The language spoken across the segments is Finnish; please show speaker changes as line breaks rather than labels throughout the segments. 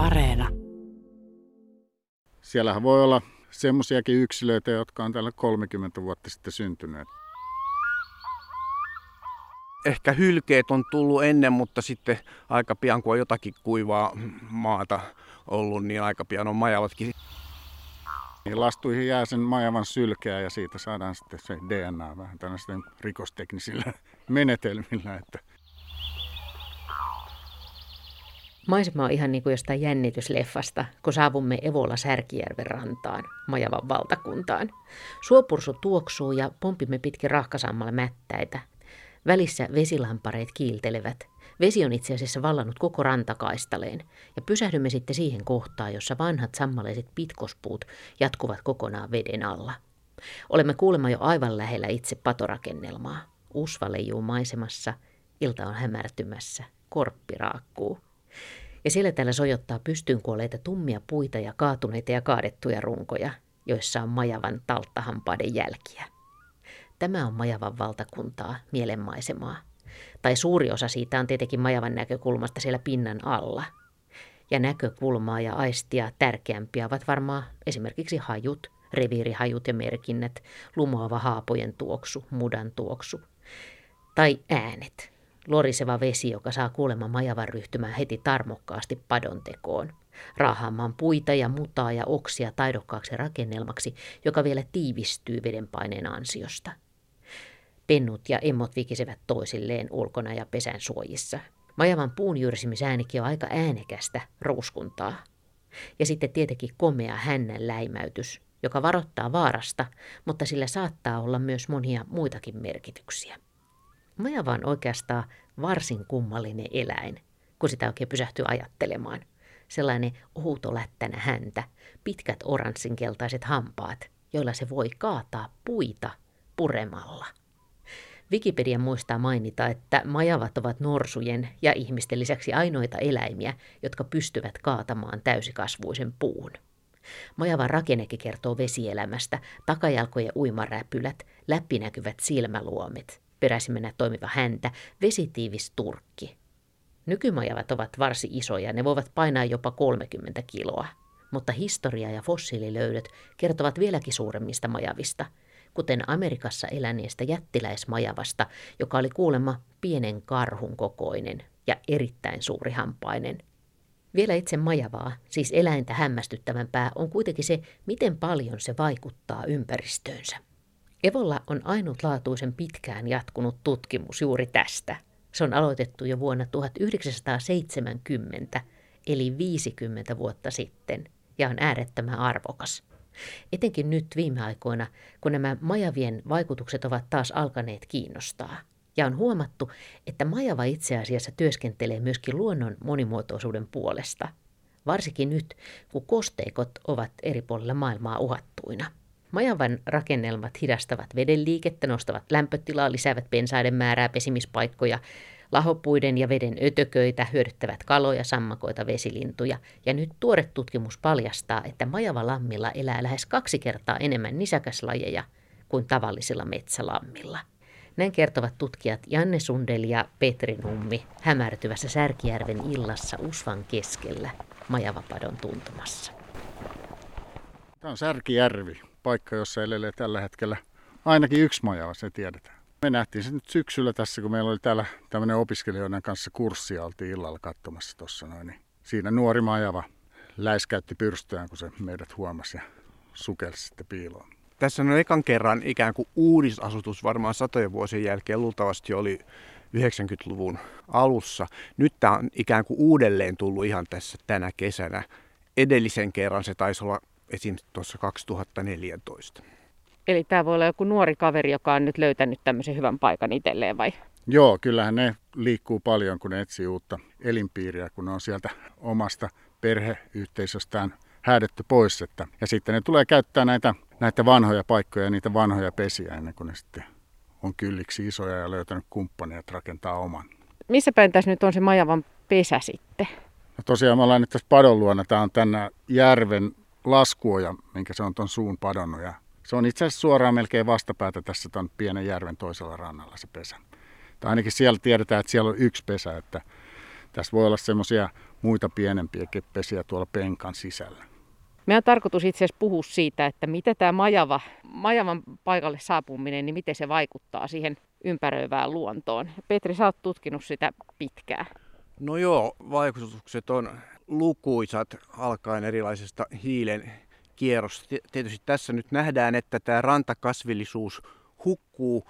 Areena.
Siellähän voi olla semmoisiakin yksilöitä, jotka on täällä 30 vuotta sitten syntyneet.
Ehkä hylkeet on tullut ennen, mutta sitten aika pian kun on jotakin kuivaa maata ollut, niin aika pian on majavatkin.
Niin lastuihin jää sen majavan sylkeä ja siitä saadaan sitten se DNA vähän tällaisten rikosteknisillä menetelmillä. Että
Maisema on ihan niin kuin jostain jännitysleffasta, kun saavumme Evola Särkijärven rantaan, Majavan valtakuntaan. Suopursu tuoksuu ja pompimme pitkin rahkasammalla mättäitä. Välissä vesilampareet kiiltelevät. Vesi on itse asiassa vallannut koko rantakaistaleen ja pysähdymme sitten siihen kohtaan, jossa vanhat sammaleiset pitkospuut jatkuvat kokonaan veden alla. Olemme kuulemma jo aivan lähellä itse patorakennelmaa. Usva leijuu maisemassa, ilta on hämärtymässä, korppi raakkuu. Ja siellä täällä sojottaa pystyyn kuolleita tummia puita ja kaatuneita ja kaadettuja runkoja, joissa on majavan talttahampaiden jälkiä. Tämä on majavan valtakuntaa, mielenmaisemaa. Tai suuri osa siitä on tietenkin majavan näkökulmasta siellä pinnan alla. Ja näkökulmaa ja aistia tärkeämpiä ovat varmaan esimerkiksi hajut, reviirihajut ja merkinnät, lumoava haapojen tuoksu, mudan tuoksu. Tai äänet, loriseva vesi, joka saa kuulemma majavan ryhtymään heti tarmokkaasti padontekoon. Raahaamaan puita ja mutaa ja oksia taidokkaaksi rakennelmaksi, joka vielä tiivistyy vedenpaineen ansiosta. Pennut ja emmot vikisevät toisilleen ulkona ja pesän suojissa. Majavan puun jyrsimisäänikin on aika äänekästä ruuskuntaa. Ja sitten tietenkin komea hännän läimäytys, joka varoittaa vaarasta, mutta sillä saattaa olla myös monia muitakin merkityksiä. Majava on oikeastaan varsin kummallinen eläin, kun sitä oikein pysähtyy ajattelemaan. Sellainen outolättänä häntä, pitkät oranssinkeltaiset hampaat, joilla se voi kaataa puita puremalla. Wikipedia muistaa mainita, että majavat ovat norsujen ja ihmisten lisäksi ainoita eläimiä, jotka pystyvät kaatamaan täysikasvuisen puun. Majavan rakennekin kertoo vesielämästä, takajalkojen uimaräpylät, läpinäkyvät silmäluomet, peräisimmenä toimiva häntä, vesitiivis turkki. Nykymajavat ovat varsin isoja, ne voivat painaa jopa 30 kiloa, mutta historia ja fossiililöydöt kertovat vieläkin suuremmista majavista – kuten Amerikassa eläneestä jättiläismajavasta, joka oli kuulemma pienen karhun kokoinen ja erittäin suurihampainen. Vielä itse majavaa, siis eläintä hämmästyttävämpää, on kuitenkin se, miten paljon se vaikuttaa ympäristöönsä. Evolla on ainutlaatuisen pitkään jatkunut tutkimus juuri tästä. Se on aloitettu jo vuonna 1970, eli 50 vuotta sitten, ja on äärettömän arvokas. Etenkin nyt viime aikoina, kun nämä majavien vaikutukset ovat taas alkaneet kiinnostaa. Ja on huomattu, että majava itse asiassa työskentelee myöskin luonnon monimuotoisuuden puolesta. Varsinkin nyt, kun kosteikot ovat eri puolilla maailmaa uhattuina. Majavan rakennelmat hidastavat veden liikettä, nostavat lämpötilaa, lisäävät pensaiden määrää, pesimispaikkoja, Lahopuiden ja veden ötököitä hyödyttävät kaloja, sammakoita, vesilintuja. Ja nyt tuore tutkimus paljastaa, että Majava-lammilla elää lähes kaksi kertaa enemmän nisäkäslajeja kuin tavallisilla metsälammilla. Näin kertovat tutkijat Janne Sundel ja Petri Nummi hämärtyvässä Särkijärven illassa Usvan keskellä Majavapadon tuntumassa.
Tämä on Särkijärvi, paikka, jossa elelee tällä hetkellä ainakin yksi majava, se tiedetään. Me nähtiin se nyt syksyllä tässä, kun meillä oli täällä tämmöinen opiskelijoiden kanssa kurssi, oltiin illalla katsomassa tuossa noin. Niin siinä nuori majava läiskäytti pyrstöään, kun se meidät huomasi ja sukelsi sitten piiloon.
Tässä on ekan kerran ikään kuin uudisasutus varmaan satojen vuosien jälkeen luultavasti oli 90-luvun alussa. Nyt tämä on ikään kuin uudelleen tullut ihan tässä tänä kesänä. Edellisen kerran se taisi olla esim. tuossa 2014.
Eli tämä voi olla joku nuori kaveri, joka on nyt löytänyt tämmöisen hyvän paikan itselleen vai?
Joo, kyllähän ne liikkuu paljon, kun ne etsii uutta elinpiiriä, kun ne on sieltä omasta perheyhteisöstään häädetty pois. Että, ja sitten ne tulee käyttää näitä, näitä vanhoja paikkoja ja niitä vanhoja pesiä ennen kuin ne sitten on kylliksi isoja ja löytänyt kumppania, että rakentaa oman.
Missä päin tässä nyt on se Majavan pesä sitten?
No tosiaan me ollaan nyt tässä padon luona. Tämä on tänä järven laskuoja, minkä se on tuon suun padonnut. Ja se on itse asiassa suoraan melkein vastapäätä tässä tuon pienen järven toisella rannalla se pesä. Tai ainakin siellä tiedetään, että siellä on yksi pesä, että tässä voi olla semmoisia muita pienempiä keppesiä tuolla penkan sisällä.
Meidän tarkoitus itse asiassa puhua siitä, että mitä tämä majava, majavan paikalle saapuminen, niin miten se vaikuttaa siihen ympäröivään luontoon. Petri, sä oot tutkinut sitä pitkään.
No joo, vaikutukset on lukuisat alkaen erilaisesta hiilen kierrosta. Tietysti tässä nyt nähdään, että tämä rantakasvillisuus hukkuu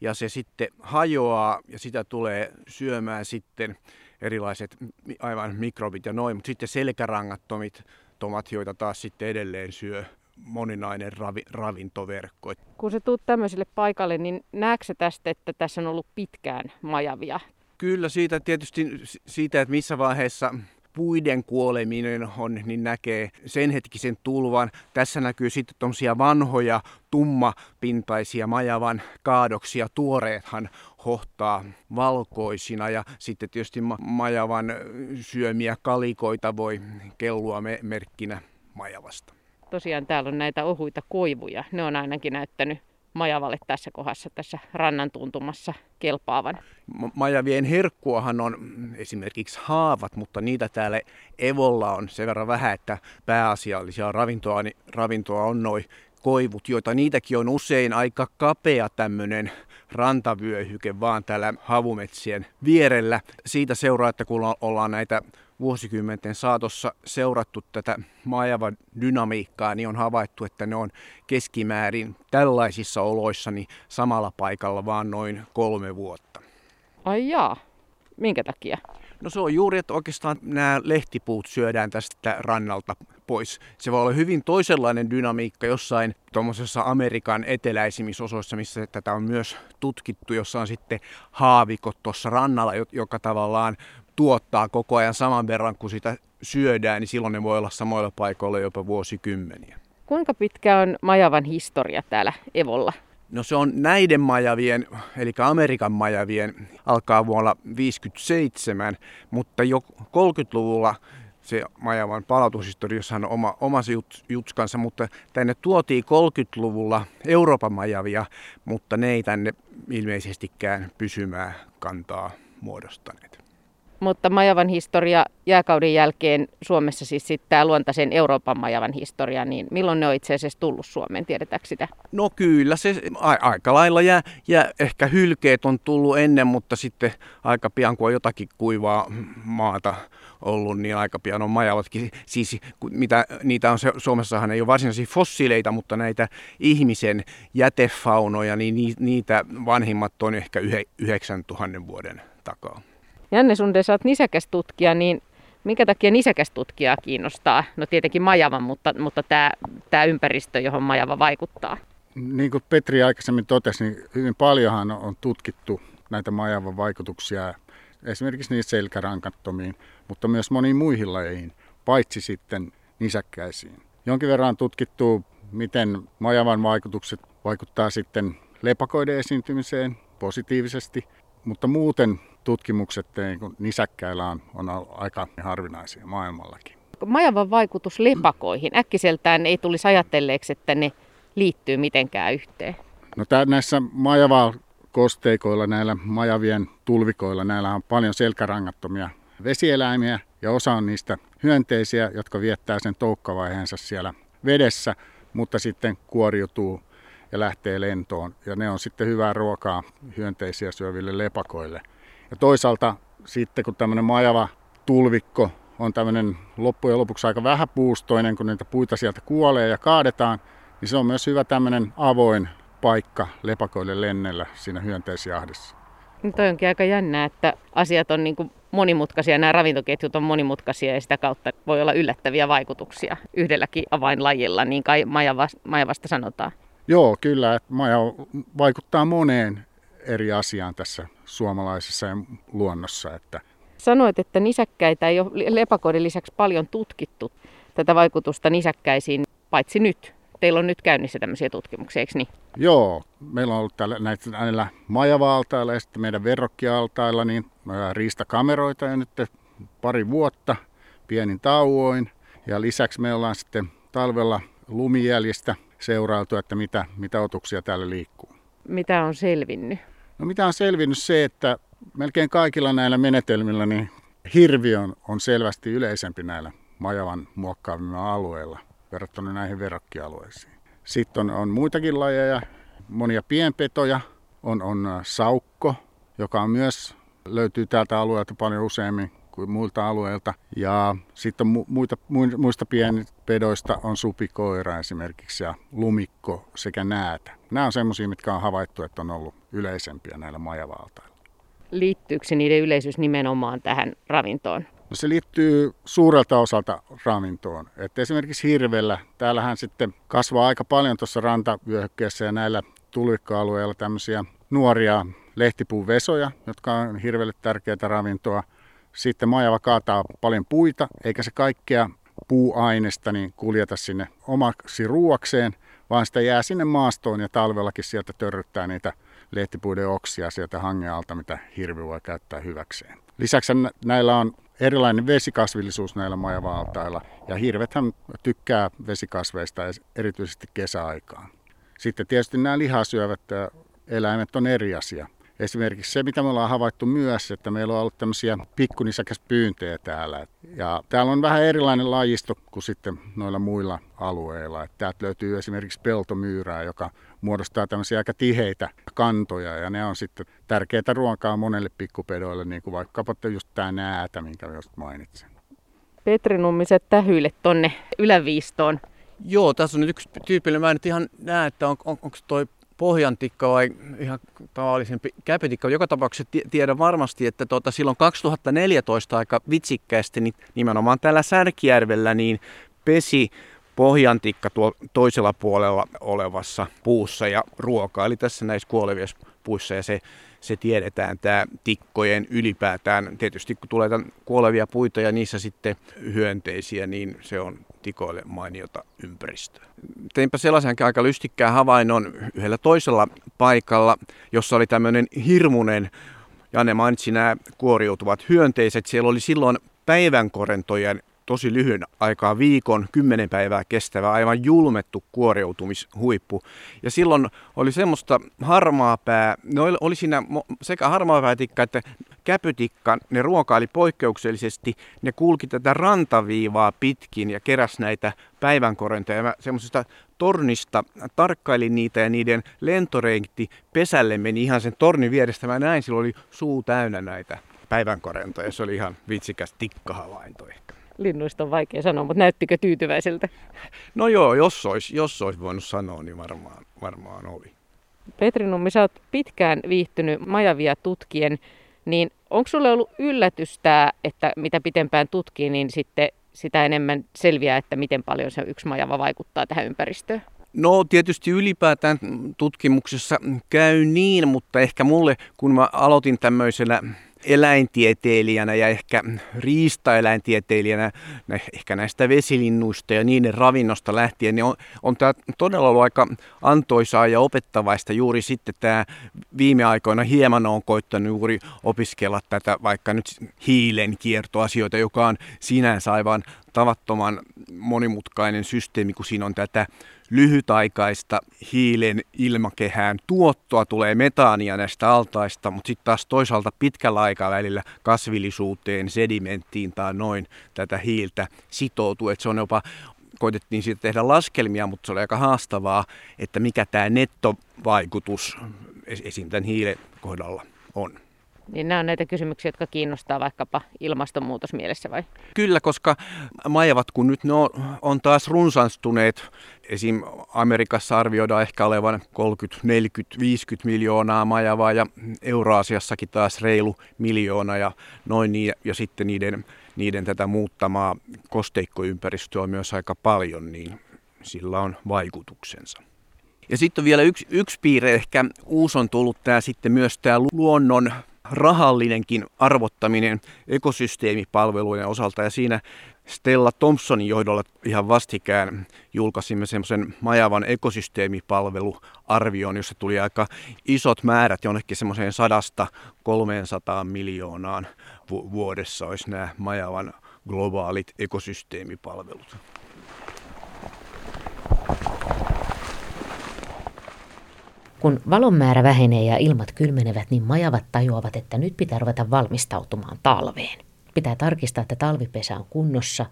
ja se sitten hajoaa ja sitä tulee syömään sitten erilaiset aivan mikrobit ja noin, mutta sitten selkärangattomit tomat, joita taas sitten edelleen syö moninainen ravi, ravintoverkko.
Kun se tuut tämmöiselle paikalle, niin näetkö tästä, että tässä on ollut pitkään majavia?
Kyllä siitä tietysti siitä, että missä vaiheessa puiden kuoleminen on, niin näkee sen hetkisen tulvan. Tässä näkyy sitten tuommoisia vanhoja tummapintaisia majavan kaadoksia. Tuoreethan hohtaa valkoisina ja sitten tietysti majavan syömiä kalikoita voi kellua merkkinä majavasta.
Tosiaan täällä on näitä ohuita koivuja. Ne on ainakin näyttänyt majavalle tässä kohdassa, tässä rannan tuntumassa kelpaavan.
Majavien herkkuahan on esimerkiksi haavat, mutta niitä täällä Evolla on sen verran vähän, että pääasiallisia ravintoa, niin ravintoa on noin koivut, joita niitäkin on usein aika kapea tämmöinen rantavyöhyke vaan täällä havumetsien vierellä. Siitä seuraa, että kun ollaan näitä vuosikymmenten saatossa seurattu tätä maajavan dynamiikkaa, niin on havaittu, että ne on keskimäärin tällaisissa oloissa niin samalla paikalla vaan noin kolme vuotta.
Ai jaa, minkä takia?
No se on juuri, että oikeastaan nämä lehtipuut syödään tästä rannalta pois. Se voi olla hyvin toisenlainen dynamiikka jossain tuommoisessa Amerikan eteläisimmissä osoissa, missä tätä on myös tutkittu, jossa on sitten haavikot tuossa rannalla, joka tavallaan tuottaa koko ajan saman verran kuin sitä syödään, niin silloin ne voi olla samoilla paikoilla jopa vuosikymmeniä.
Kuinka pitkä on Majavan historia täällä Evolla?
No se on näiden majavien, eli Amerikan majavien, alkaa vuonna 1957, mutta jo 30-luvulla se Majavan palautushistoriassa on oma, oma jutskansa, mutta tänne tuotiin 30-luvulla Euroopan majavia, mutta ne ei tänne ilmeisestikään pysymää kantaa muodostaneet.
Mutta Majavan historia jääkauden jälkeen Suomessa siis tämä luontaisen Euroopan Majavan historia, niin milloin ne on itse asiassa tullut Suomeen, tiedetäänkö sitä?
No kyllä, se a- aika lailla jää, ja ehkä hylkeet on tullut ennen, mutta sitten aika pian kun on jotakin kuivaa maata ollut, niin aika pian on majavatkin. Siis mitä, niitä on Suomessahan ei ole varsinaisia fossiileita, mutta näitä ihmisen jätefaunoja, niin niitä vanhimmat on ehkä 9000 vuoden takaa.
Janne Sunde, sä oot nisäkästutkija, niin minkä takia nisäkästutkijaa kiinnostaa? No tietenkin Majavan, mutta, mutta tämä, tämä ympäristö, johon Majava vaikuttaa.
Niin kuin Petri aikaisemmin totesi, niin hyvin paljonhan on tutkittu näitä Majavan vaikutuksia esimerkiksi niissä selkärankattomiin, mutta myös moniin muihin lajeihin, paitsi sitten nisäkkäisiin. Jonkin verran on tutkittu, miten Majavan vaikutukset vaikuttaa sitten lepakoiden esiintymiseen positiivisesti, mutta muuten tutkimukset niin nisäkkäillä on, on aika harvinaisia maailmallakin.
Majavan vaikutus lepakoihin, äkkiseltään ei tulisi ajatelleeksi, että ne liittyy mitenkään yhteen.
No tää, näissä majava kosteikoilla, näillä majavien tulvikoilla, näillä on paljon selkärangattomia vesieläimiä ja osa on niistä hyönteisiä, jotka viettää sen toukkavaiheensa siellä vedessä, mutta sitten kuoriutuu ja lähtee lentoon. Ja ne on sitten hyvää ruokaa hyönteisiä syöville lepakoille. Ja toisaalta sitten kun tämmöinen majava tulvikko on tämmöinen loppujen lopuksi aika vähäpuustoinen, kun niitä puita sieltä kuolee ja kaadetaan, niin se on myös hyvä tämmöinen avoin paikka lepakoille lennellä siinä hyönteisjahdissa.
No toi onkin aika jännää, että asiat on niin monimutkaisia, nämä ravintoketjut on monimutkaisia ja sitä kautta voi olla yllättäviä vaikutuksia yhdelläkin avainlajilla, niin kai majavasta sanotaan.
Joo, kyllä. Että maja vaikuttaa moneen eri asiaan tässä suomalaisessa luonnossa. Että
Sanoit, että nisäkkäitä ei ole lepakoiden lisäksi paljon tutkittu tätä vaikutusta nisäkkäisiin, paitsi nyt. Teillä on nyt käynnissä tämmöisiä tutkimuksia, eikö niin?
Joo, meillä on ollut täällä, näitä, näillä majava-altailla ja sitten meidän verrokkialtailla niin riistakameroita jo nyt pari vuotta pienin tauoin. Ja lisäksi me ollaan sitten talvella lumijäljistä seurailtu, että mitä, mitä otuksia täällä liikkuu.
Mitä on selvinnyt?
No mitä on selvinnyt se, että melkein kaikilla näillä menetelmillä niin Hirvi on, on selvästi yleisempi näillä Majavan muokkaavilla alueilla verrattuna näihin verrokkialueisiin. Sitten on, on muitakin lajeja, monia pienpetoja, on, on saukko, joka on myös löytyy täältä alueelta paljon useammin kuin muilta alueilta. Ja sitten mu- muita, muista pienpedoista on supikoira esimerkiksi ja lumikko sekä näätä. Nämä on semmoisia, mitkä on havaittu, että on ollut yleisempiä näillä majavaltailla.
Liittyykö niiden yleisyys nimenomaan tähän ravintoon?
No se liittyy suurelta osalta ravintoon. Et esimerkiksi hirvellä, täällähän sitten kasvaa aika paljon tuossa rantavyöhykkeessä ja näillä tulikka-alueilla tämmöisiä nuoria lehtipuuvesoja, jotka on hirveelle tärkeää ravintoa. Sitten majava kaataa paljon puita, eikä se kaikkea puuainesta niin kuljeta sinne omaksi ruuakseen, vaan sitä jää sinne maastoon ja talvellakin sieltä törryttää niitä lehtipuiden oksia sieltä hangealta, mitä hirvi voi käyttää hyväkseen. Lisäksi näillä on erilainen vesikasvillisuus näillä majavaaltailla ja hirvethän tykkää vesikasveista erityisesti kesäaikaan. Sitten tietysti nämä lihasyövät eläimet on eri asia. Esimerkiksi se, mitä me ollaan havaittu myös, että meillä on ollut tämmöisiä pikkunisäkäspyyntejä täällä. Ja täällä on vähän erilainen lajisto kuin sitten noilla muilla alueilla. Että täältä löytyy esimerkiksi peltomyyrää, joka muodostaa tämmöisiä aika tiheitä kantoja. Ja ne on sitten tärkeää ruokaa monelle pikkupedoille, niin kuin vaikkapa just tämä näätä, minkä just mainitsin.
Petri Nummiset tähyille tonne yläviistoon.
Joo, tässä on nyt yksi tyypillinen. Mä en nyt ihan näe, että on, on, onko toi pohjantikka vai ihan tavallisempi käpetikka. Joka tapauksessa tiedän varmasti, että tuota, silloin 2014 aika vitsikkäästi niin nimenomaan täällä Särkijärvellä niin pesi pohjantikka tuo toisella puolella olevassa puussa ja ruoka, eli tässä näissä kuolevissa puissa ja se, se tiedetään, tämä tikkojen ylipäätään. Tietysti kun tulee kuolevia puita ja niissä sitten hyönteisiä, niin se on tikoille mainiota ympäristöä. Teinpä sellaisen aika lystikkään havainnon yhdellä toisella paikalla, jossa oli tämmöinen hirmunen, Janne mainitsi nämä kuoriutuvat hyönteiset. Siellä oli silloin päivänkorentojen tosi lyhyen aikaa, viikon, kymmenen päivää kestävä, aivan julmettu kuoriutumishuippu. Ja silloin oli semmoista harmaa pää, ne oli, siinä sekä harmaa päätikka että käpytikka, ne ruokaili poikkeuksellisesti, ne kulki tätä rantaviivaa pitkin ja keräs näitä päivänkorentoja. Mä semmoisesta tornista tarkkailin niitä ja niiden lentoreitti pesälle meni ihan sen tornin vierestä. Mä näin, sillä oli suu täynnä näitä päivänkorentoja. Se oli ihan vitsikäs tikkahavainto ehkä
linnuista on vaikea sanoa, mutta näyttikö tyytyväiseltä?
No joo, jos olisi, jos olisi voinut sanoa, niin varmaan, varmaan oli.
Petri Nummi, sä oot pitkään viihtynyt majavia tutkien, niin onko sulle ollut yllätys tämä, että mitä pitempään tutkii, niin sitten sitä enemmän selviää, että miten paljon se yksi majava vaikuttaa tähän ympäristöön?
No tietysti ylipäätään tutkimuksessa käy niin, mutta ehkä mulle, kun mä aloitin tämmöisellä eläintieteilijänä ja ehkä riistaeläintieteilijänä, ehkä näistä vesilinnuista ja niiden ravinnosta lähtien, niin on, on tämä todella ollut aika antoisaa ja opettavaista juuri sitten tämä viime aikoina hieman on koittanut juuri opiskella tätä vaikka nyt hiilen kiertoasioita, joka on sinänsä aivan tavattoman monimutkainen systeemi, kun siinä on tätä lyhytaikaista hiilen ilmakehään tuottoa, tulee metaania näistä altaista, mutta sitten taas toisaalta pitkällä aikavälillä kasvillisuuteen, sedimenttiin tai noin tätä hiiltä sitoutuu. Että se on jopa koitettiin siitä tehdä laskelmia, mutta se oli aika haastavaa, että mikä tämä nettovaikutus esim. tämän hiilen kohdalla on.
Niin nämä on näitä kysymyksiä, jotka kiinnostaa vaikkapa ilmastonmuutos mielessä vai?
Kyllä, koska majavat, kun nyt ne on, taas runsastuneet, esim. Amerikassa arvioidaan ehkä olevan 30, 40, 50 miljoonaa majavaa ja Euroasiassakin taas reilu miljoona ja noin niin, ja sitten niiden, niiden tätä muuttamaa kosteikkoympäristöä on myös aika paljon, niin sillä on vaikutuksensa. Ja sitten on vielä yksi, yksi piirre, ehkä uusi on tullut tämä sitten myös tämä luonnon rahallinenkin arvottaminen ekosysteemipalveluiden osalta ja siinä Stella Thompsonin johdolla ihan vastikään julkaisimme semmoisen Majavan ekosysteemipalveluarvion, jossa tuli aika isot määrät jonnekin semmoiseen sadasta 300 miljoonaan vuodessa olisi nämä Majavan globaalit ekosysteemipalvelut.
Kun valon määrä vähenee ja ilmat kylmenevät, niin majavat tajuavat, että nyt pitää ruveta valmistautumaan talveen. Pitää tarkistaa, että talvipesä on kunnossa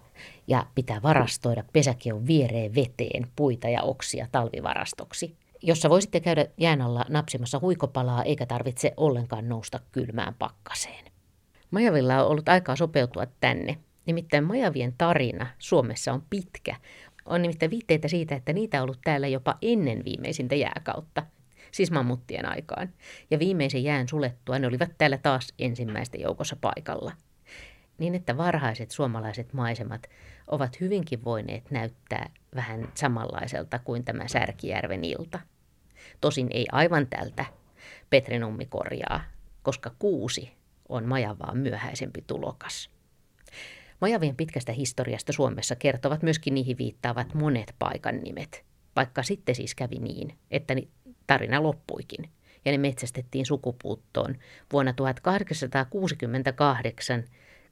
ja pitää varastoida pesäkion viereen veteen puita ja oksia talvivarastoksi jossa voisitte käydä jään alla napsimassa huikopalaa eikä tarvitse ollenkaan nousta kylmään pakkaseen. Majavilla on ollut aikaa sopeutua tänne. Nimittäin Majavien tarina Suomessa on pitkä. On nimittäin viitteitä siitä, että niitä on ollut täällä jopa ennen viimeisintä jääkautta, siis mammuttien aikaan. Ja viimeisen jään sulettua ne olivat täällä taas ensimmäisten joukossa paikalla. Niin että varhaiset suomalaiset maisemat ovat hyvinkin voineet näyttää vähän samanlaiselta kuin tämä Särkijärven ilta. Tosin ei aivan tältä, Petri Nummi korjaa, koska kuusi on Majavaan myöhäisempi tulokas. Majavien pitkästä historiasta Suomessa kertovat myöskin niihin viittaavat monet paikan nimet, vaikka sitten siis kävi niin, että tarina loppuikin ja ne metsästettiin sukupuuttoon. Vuonna 1868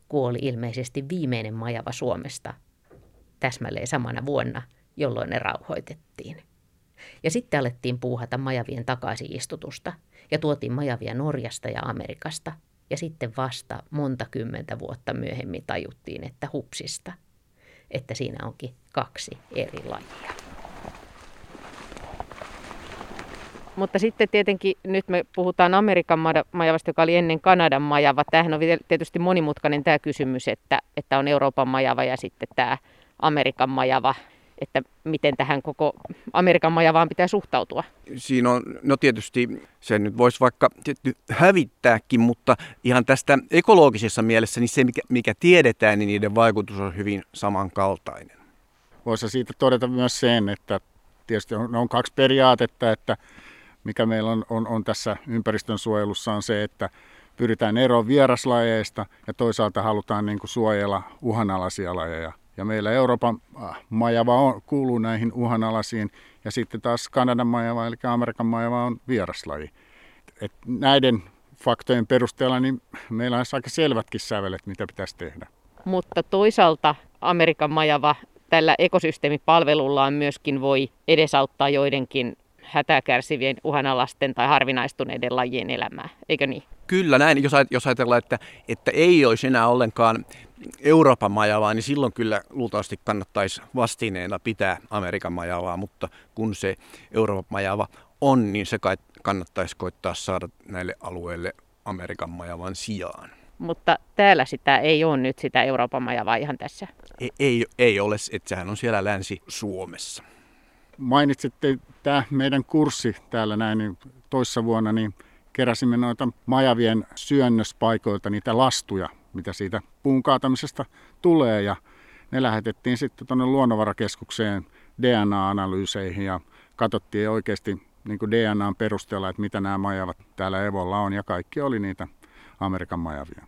kuoli ilmeisesti viimeinen majava Suomesta, täsmälleen samana vuonna, jolloin ne rauhoitettiin. Ja sitten alettiin puuhata majavien takaisinistutusta ja tuotiin majavia Norjasta ja Amerikasta. Ja sitten vasta monta kymmentä vuotta myöhemmin tajuttiin, että hupsista, että siinä onkin kaksi eri lajia.
Mutta sitten tietenkin nyt me puhutaan Amerikan majavasta, joka oli ennen Kanadan majava. Tämähän on tietysti monimutkainen tämä kysymys, että, että on Euroopan majava ja sitten tämä Amerikan majava että miten tähän koko Amerikan majavaan pitää suhtautua?
Siinä on, no tietysti se nyt voisi vaikka hävittääkin, mutta ihan tästä ekologisessa mielessä, niin se mikä, mikä tiedetään, niin niiden vaikutus on hyvin samankaltainen.
Voisi siitä todeta myös sen, että tietysti on, on kaksi periaatetta, että mikä meillä on, on, on tässä ympäristön suojelussa on se, että pyritään eroon vieraslajeista ja toisaalta halutaan niin kuin suojella uhanalaisia lajeja. Ja meillä Euroopan äh, majava on, kuuluu näihin uhanalaisiin ja sitten taas Kanadan majava eli Amerikan majava on vieraslaji. Et näiden faktojen perusteella niin meillä on aika selvätkin sävelet, mitä pitäisi tehdä.
Mutta toisaalta Amerikan majava tällä ekosysteemipalvelullaan myöskin voi edesauttaa joidenkin hätäkärsivien uhanalaisten tai harvinaistuneiden lajien elämää, eikö niin?
Kyllä näin, jos ajatellaan, että, että ei olisi enää ollenkaan Euroopan majavaa, niin silloin kyllä luultavasti kannattaisi vastineena pitää Amerikan majavaa, mutta kun se Euroopan majava on, niin se kai kannattaisi koittaa saada näille alueille Amerikan majavan sijaan.
Mutta täällä sitä ei ole nyt sitä Euroopan majavaa ihan tässä.
Ei, ei, ei ole, että sehän on siellä Länsi-Suomessa.
Mainitsitte tämä meidän kurssi täällä näin niin toissa vuonna, niin keräsimme noita majavien syönnöspaikoilta niitä lastuja, mitä siitä puun kaatamisesta tulee ja ne lähetettiin sitten tuonne luonnonvarakeskukseen DNA-analyyseihin ja katsottiin oikeasti niin kuin DNAn perusteella, että mitä nämä majavat täällä Evolla on ja kaikki oli niitä Amerikan majavia.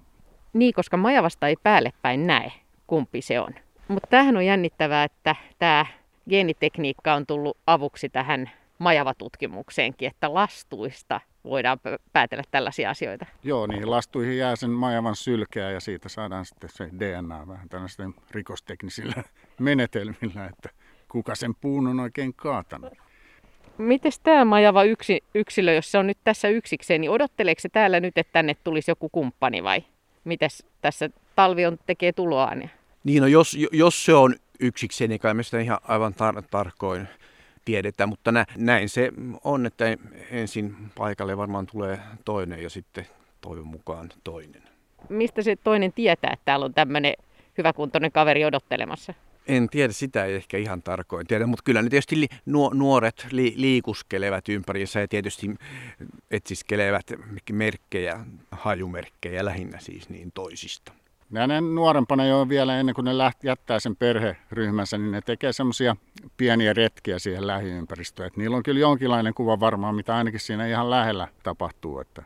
Niin, koska majavasta ei päälle päin näe, kumpi se on. Mutta tämähän on jännittävää, että tämä geenitekniikka on tullut avuksi tähän majavatutkimukseenkin, että lastuista voidaan päätellä tällaisia asioita.
Joo, niihin lastuihin jää sen majavan sylkeä ja siitä saadaan sitten se DNA vähän tällaisten rikosteknisillä menetelmillä, että kuka sen puun on oikein kaatanut.
Miten tämä majava yksi, yksilö, jos se on nyt tässä yksikseen, niin odotteleeko se täällä nyt, että tänne tulisi joku kumppani vai mites tässä talvi on, tekee tuloaan?
Niin, no jos, jos se on yksikseen, niin kai me sitä ihan aivan tar- tarkoin tiedetä, mutta nä, näin se on, että ensin paikalle varmaan tulee toinen ja sitten toivon mukaan toinen.
Mistä se toinen tietää, että täällä on tämmöinen hyväkuntoinen kaveri odottelemassa?
En tiedä, sitä ei ehkä ihan tarkoin tiedä, mutta kyllä ne tietysti li, nuoret li, liikuskelevat ympäriinsä ja tietysti etsiskelevät merkkejä, hajumerkkejä lähinnä siis niin toisista.
Ja ne nuorempana jo vielä ennen kuin ne läht, jättää sen perheryhmänsä, niin ne tekee semmoisia pieniä retkiä siihen lähiympäristöön. Että niillä on kyllä jonkinlainen kuva varmaan, mitä ainakin siinä ihan lähellä tapahtuu. Että.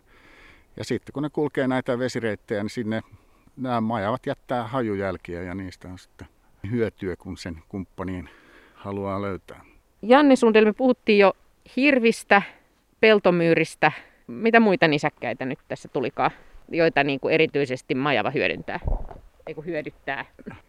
Ja sitten kun ne kulkee näitä vesireittejä, niin sinne nämä majavat jättää hajujälkiä ja niistä on sitten hyötyä, kun sen kumppaniin haluaa löytää.
Janne Sundel, me puhuttiin jo hirvistä, peltomyyristä. Mitä muita nisäkkäitä nyt tässä tulikaan? Joita niin kuin erityisesti majava hyödyntää, ei hyödyttää.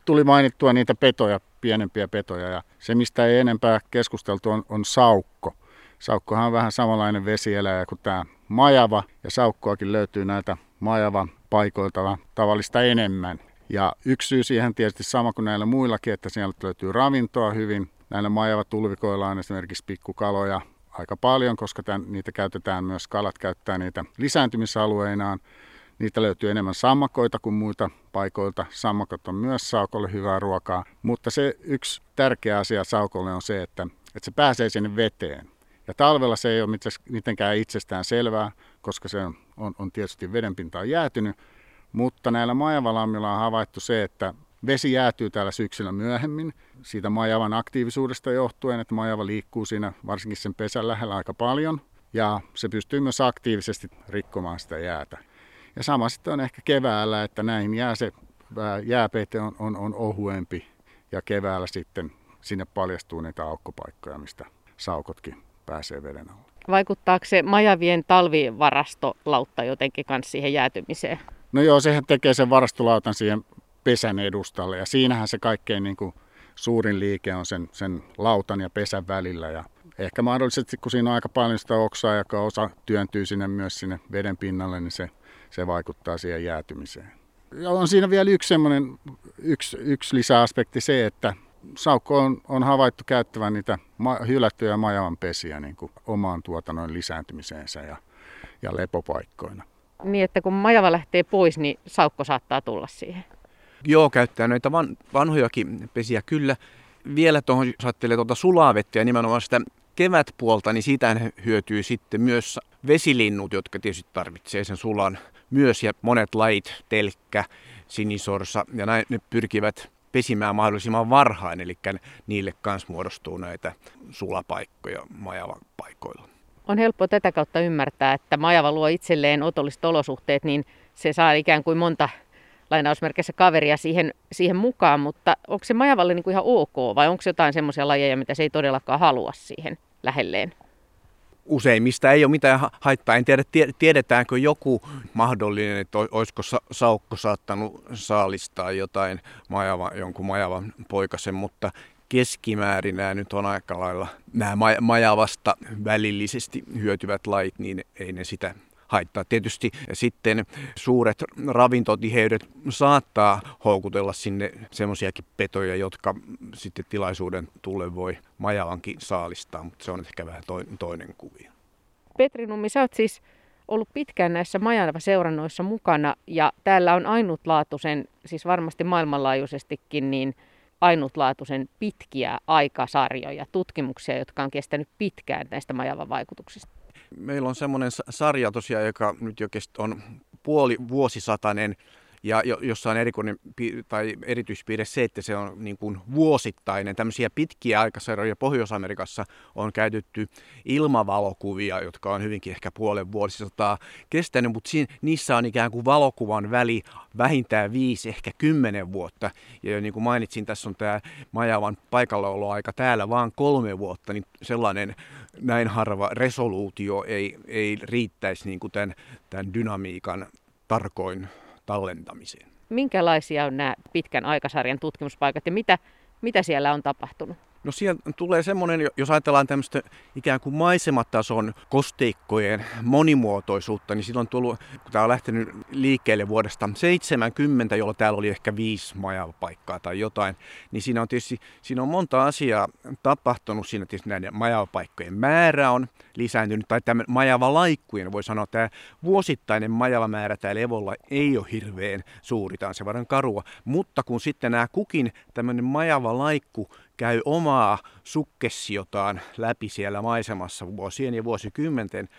Tuli mainittua niitä petoja, pienempiä petoja ja se mistä ei enempää keskusteltu on, on saukko. Saukkohan on vähän samanlainen vesieläjä kuin tämä majava ja saukkoakin löytyy näitä majavan paikoilta tavallista enemmän. Ja yksi syy siihen tietysti sama kuin näillä muillakin, että sieltä löytyy ravintoa hyvin. Näillä majavatulvikoilla on esimerkiksi pikkukaloja aika paljon, koska tämän, niitä käytetään myös, kalat käyttää niitä lisääntymisalueinaan. Niitä löytyy enemmän sammakoita kuin muita paikoilta. Sammakot on myös saukolle hyvää ruokaa, mutta se yksi tärkeä asia saukolle on se, että, että se pääsee sinne veteen. Ja talvella se ei ole mitenkään itsestään selvää, koska se on, on, on tietysti vedenpinta on jäätynyt. Mutta näillä majavalammilla on havaittu se, että vesi jäätyy täällä syksyllä myöhemmin siitä majavan aktiivisuudesta johtuen, että majava liikkuu siinä varsinkin sen pesän lähellä aika paljon. Ja se pystyy myös aktiivisesti rikkomaan sitä jäätä. Ja sama sitten on ehkä keväällä, että näin jää se jääpeite on, on, on ohuempi ja keväällä sitten sinne paljastuu niitä aukkopaikkoja, mistä saukotkin pääsee veden alle.
Vaikuttaako se majavien talvivarastolautta jotenkin kanssa siihen jäätymiseen?
No joo, sehän tekee sen varastolautan siihen pesän edustalle ja siinähän se kaikkein niin kuin suurin liike on sen, sen lautan ja pesän välillä ja ehkä mahdollisesti kun siinä on aika paljon sitä oksaa, joka osa työntyy sinne myös sinne veden pinnalle, niin se, se vaikuttaa siihen jäätymiseen. Ja on siinä vielä yksi, yksi, yksi lisäaspekti se, että saukko on, on havaittu käyttävän niitä ma- hylättyjä majavan pesiä niin kuin omaan tuotannon lisääntymiseensä ja, ja lepopaikkoina.
Niin, että kun majava lähtee pois, niin saukko saattaa tulla siihen.
Joo, käyttää noita van, vanhojakin pesiä kyllä. Vielä tuohon, jos ajattelee tuota sulaa vettä ja nimenomaan sitä kevätpuolta, niin siitä hyötyy sitten myös vesilinnut, jotka tietysti tarvitsee sen sulan myös. Ja monet lait, telkkä, sinisorsa ja näin ne pyrkivät pesimään mahdollisimman varhain, eli niille kanssa muodostuu näitä sulapaikkoja majavan paikoilla.
On helppo tätä kautta ymmärtää, että majava luo itselleen otolliset olosuhteet, niin se saa ikään kuin monta lainausmerkeissä kaveria siihen, siihen mukaan, mutta onko se majavalle niin kuin ihan ok vai onko jotain semmoisia lajeja, mitä se ei todellakaan halua siihen lähelleen?
Useimmista ei ole mitään haittaa. En tiedä, tiedetäänkö joku mahdollinen, että olisiko saukko saattanut saalistaa jotain majava, jonkun majavan poikasen, mutta keskimäärin nämä nyt on aika lailla, nämä majavasta välillisesti hyötyvät lait, niin ei ne sitä haittaa. Tietysti sitten suuret ravintotiheydet saattaa houkutella sinne semmoisiakin petoja, jotka sitten tilaisuuden tulle voi majavankin saalistaa, mutta se on ehkä vähän toinen kuvio.
Petri Nummi, sä oot siis ollut pitkään näissä Majava-seurannoissa mukana ja täällä on ainutlaatuisen, siis varmasti maailmanlaajuisestikin, niin ainutlaatuisen pitkiä aikasarjoja, tutkimuksia, jotka on kestänyt pitkään näistä Majavan vaikutuksista.
Meillä on semmoinen sarja tosiaan, joka nyt jo on puoli vuosisatainen ja jossa on erikoinen tai erityispiirre se, että se on niin kuin vuosittainen. Tämmöisiä pitkiä aikasarjoja Pohjois-Amerikassa on käytetty ilmavalokuvia, jotka on hyvinkin ehkä puolen vuosisataa kestänyt, mutta siinä, niissä on ikään kuin valokuvan väli vähintään viisi, ehkä kymmenen vuotta. Ja niin kuin mainitsin, tässä on tämä Majavan paikallaoloaika täällä vaan kolme vuotta, niin sellainen näin harva resoluutio ei, ei riittäisi niin kuin tämän, tämän dynamiikan tarkoin tallentamiseen.
Minkälaisia on nämä pitkän aikasarjan tutkimuspaikat ja mitä, mitä siellä on tapahtunut?
No siellä tulee semmoinen, jos ajatellaan tämmöistä ikään kuin maisematason kosteikkojen monimuotoisuutta, niin silloin tullut, kun tämä on lähtenyt liikkeelle vuodesta 70, jolloin täällä oli ehkä viisi majapaikkaa tai jotain, niin siinä on tietysti siinä on monta asiaa tapahtunut. Siinä tietysti näiden majavapaikkojen määrä on lisääntynyt, tai tämä majavalaikkujen, voi sanoa, että tämä vuosittainen majavamäärä täällä Evolla ei ole hirveän suuri, tämä on se varan karua, mutta kun sitten nämä kukin tämmöinen majavalaikku käy omaa sukkessiotaan läpi siellä maisemassa vuosien ja vuosikymmenten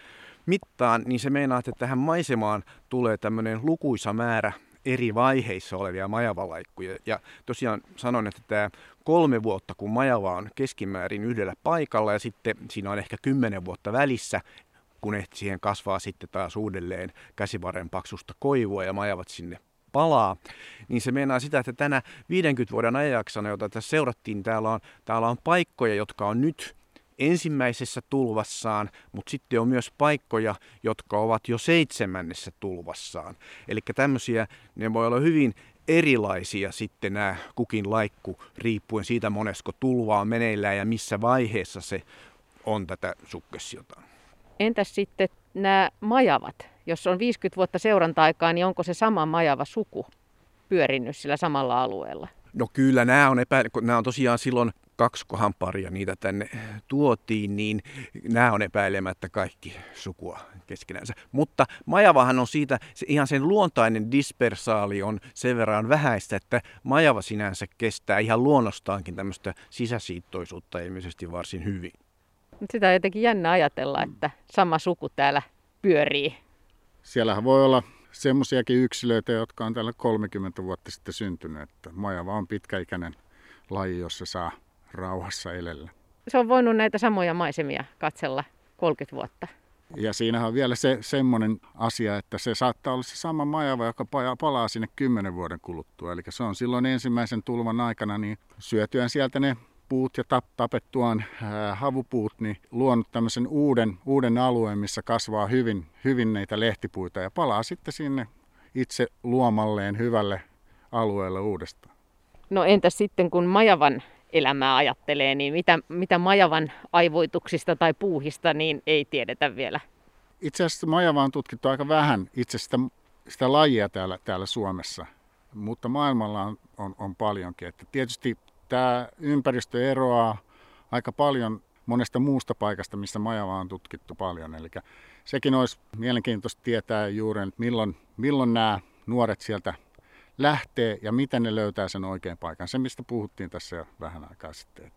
mittaan, niin se meinaa, että tähän maisemaan tulee tämmöinen lukuisa määrä eri vaiheissa olevia majavalaikkuja. Ja tosiaan sanon, että tämä kolme vuotta, kun majava on keskimäärin yhdellä paikalla ja sitten siinä on ehkä kymmenen vuotta välissä, kun siihen kasvaa sitten taas uudelleen käsivarren paksusta koivua ja majavat sinne palaa, niin se meinaa sitä, että tänä 50 vuoden ajaksana, jota tässä seurattiin, täällä on, täällä on paikkoja, jotka on nyt ensimmäisessä tulvassaan, mutta sitten on myös paikkoja, jotka ovat jo seitsemännessä tulvassaan. Eli tämmöisiä, ne voi olla hyvin erilaisia sitten nämä kukin laikku, riippuen siitä monesko tulva on meneillään ja missä vaiheessa se on tätä sukkessiota.
Entäs sitten nämä majavat? Jos on 50 vuotta seuranta-aikaa, niin onko se sama majava suku? pyörinyt sillä samalla alueella?
No kyllä, nämä on, epä... nämä on tosiaan silloin kakskohan paria niitä tänne tuotiin, niin nämä on epäilemättä kaikki sukua keskenänsä. Mutta majavahan on siitä, se ihan sen luontainen dispersaali on sen verran vähäistä, että majava sinänsä kestää ihan luonnostaankin tämmöistä sisäsiittoisuutta ilmeisesti varsin hyvin.
Sitä on jotenkin jännä ajatella, että sama suku täällä pyörii.
Siellähän voi olla semmoisiakin yksilöitä, jotka on täällä 30 vuotta sitten syntynyt. Että majava on pitkäikäinen laji, jossa saa rauhassa elellä.
Se on voinut näitä samoja maisemia katsella 30 vuotta.
Ja siinähän on vielä se semmoinen asia, että se saattaa olla se sama majava, joka palaa sinne kymmenen vuoden kuluttua. Eli se on silloin ensimmäisen tulvan aikana niin syötyään sieltä ne puut ja tap, tapettuaan ää, havupuut, niin luonut tämmöisen uuden, uuden alueen, missä kasvaa hyvin, hyvin näitä lehtipuita ja palaa sitten sinne itse luomalleen hyvälle alueelle uudestaan.
No entäs sitten kun majavan elämää ajattelee, niin mitä, mitä majavan aivoituksista tai puuhista niin ei tiedetä vielä.
Itse asiassa majava on tutkittu aika vähän itse sitä, sitä lajia täällä, täällä Suomessa, mutta maailmalla on, on, on paljonkin. Että tietysti tämä ympäristö eroaa aika paljon monesta muusta paikasta, missä majava on tutkittu paljon. Eli sekin olisi mielenkiintoista tietää juuri, että milloin, milloin nämä nuoret sieltä lähtee ja miten ne löytää sen oikean paikan. Se, mistä puhuttiin tässä jo vähän aikaa sitten.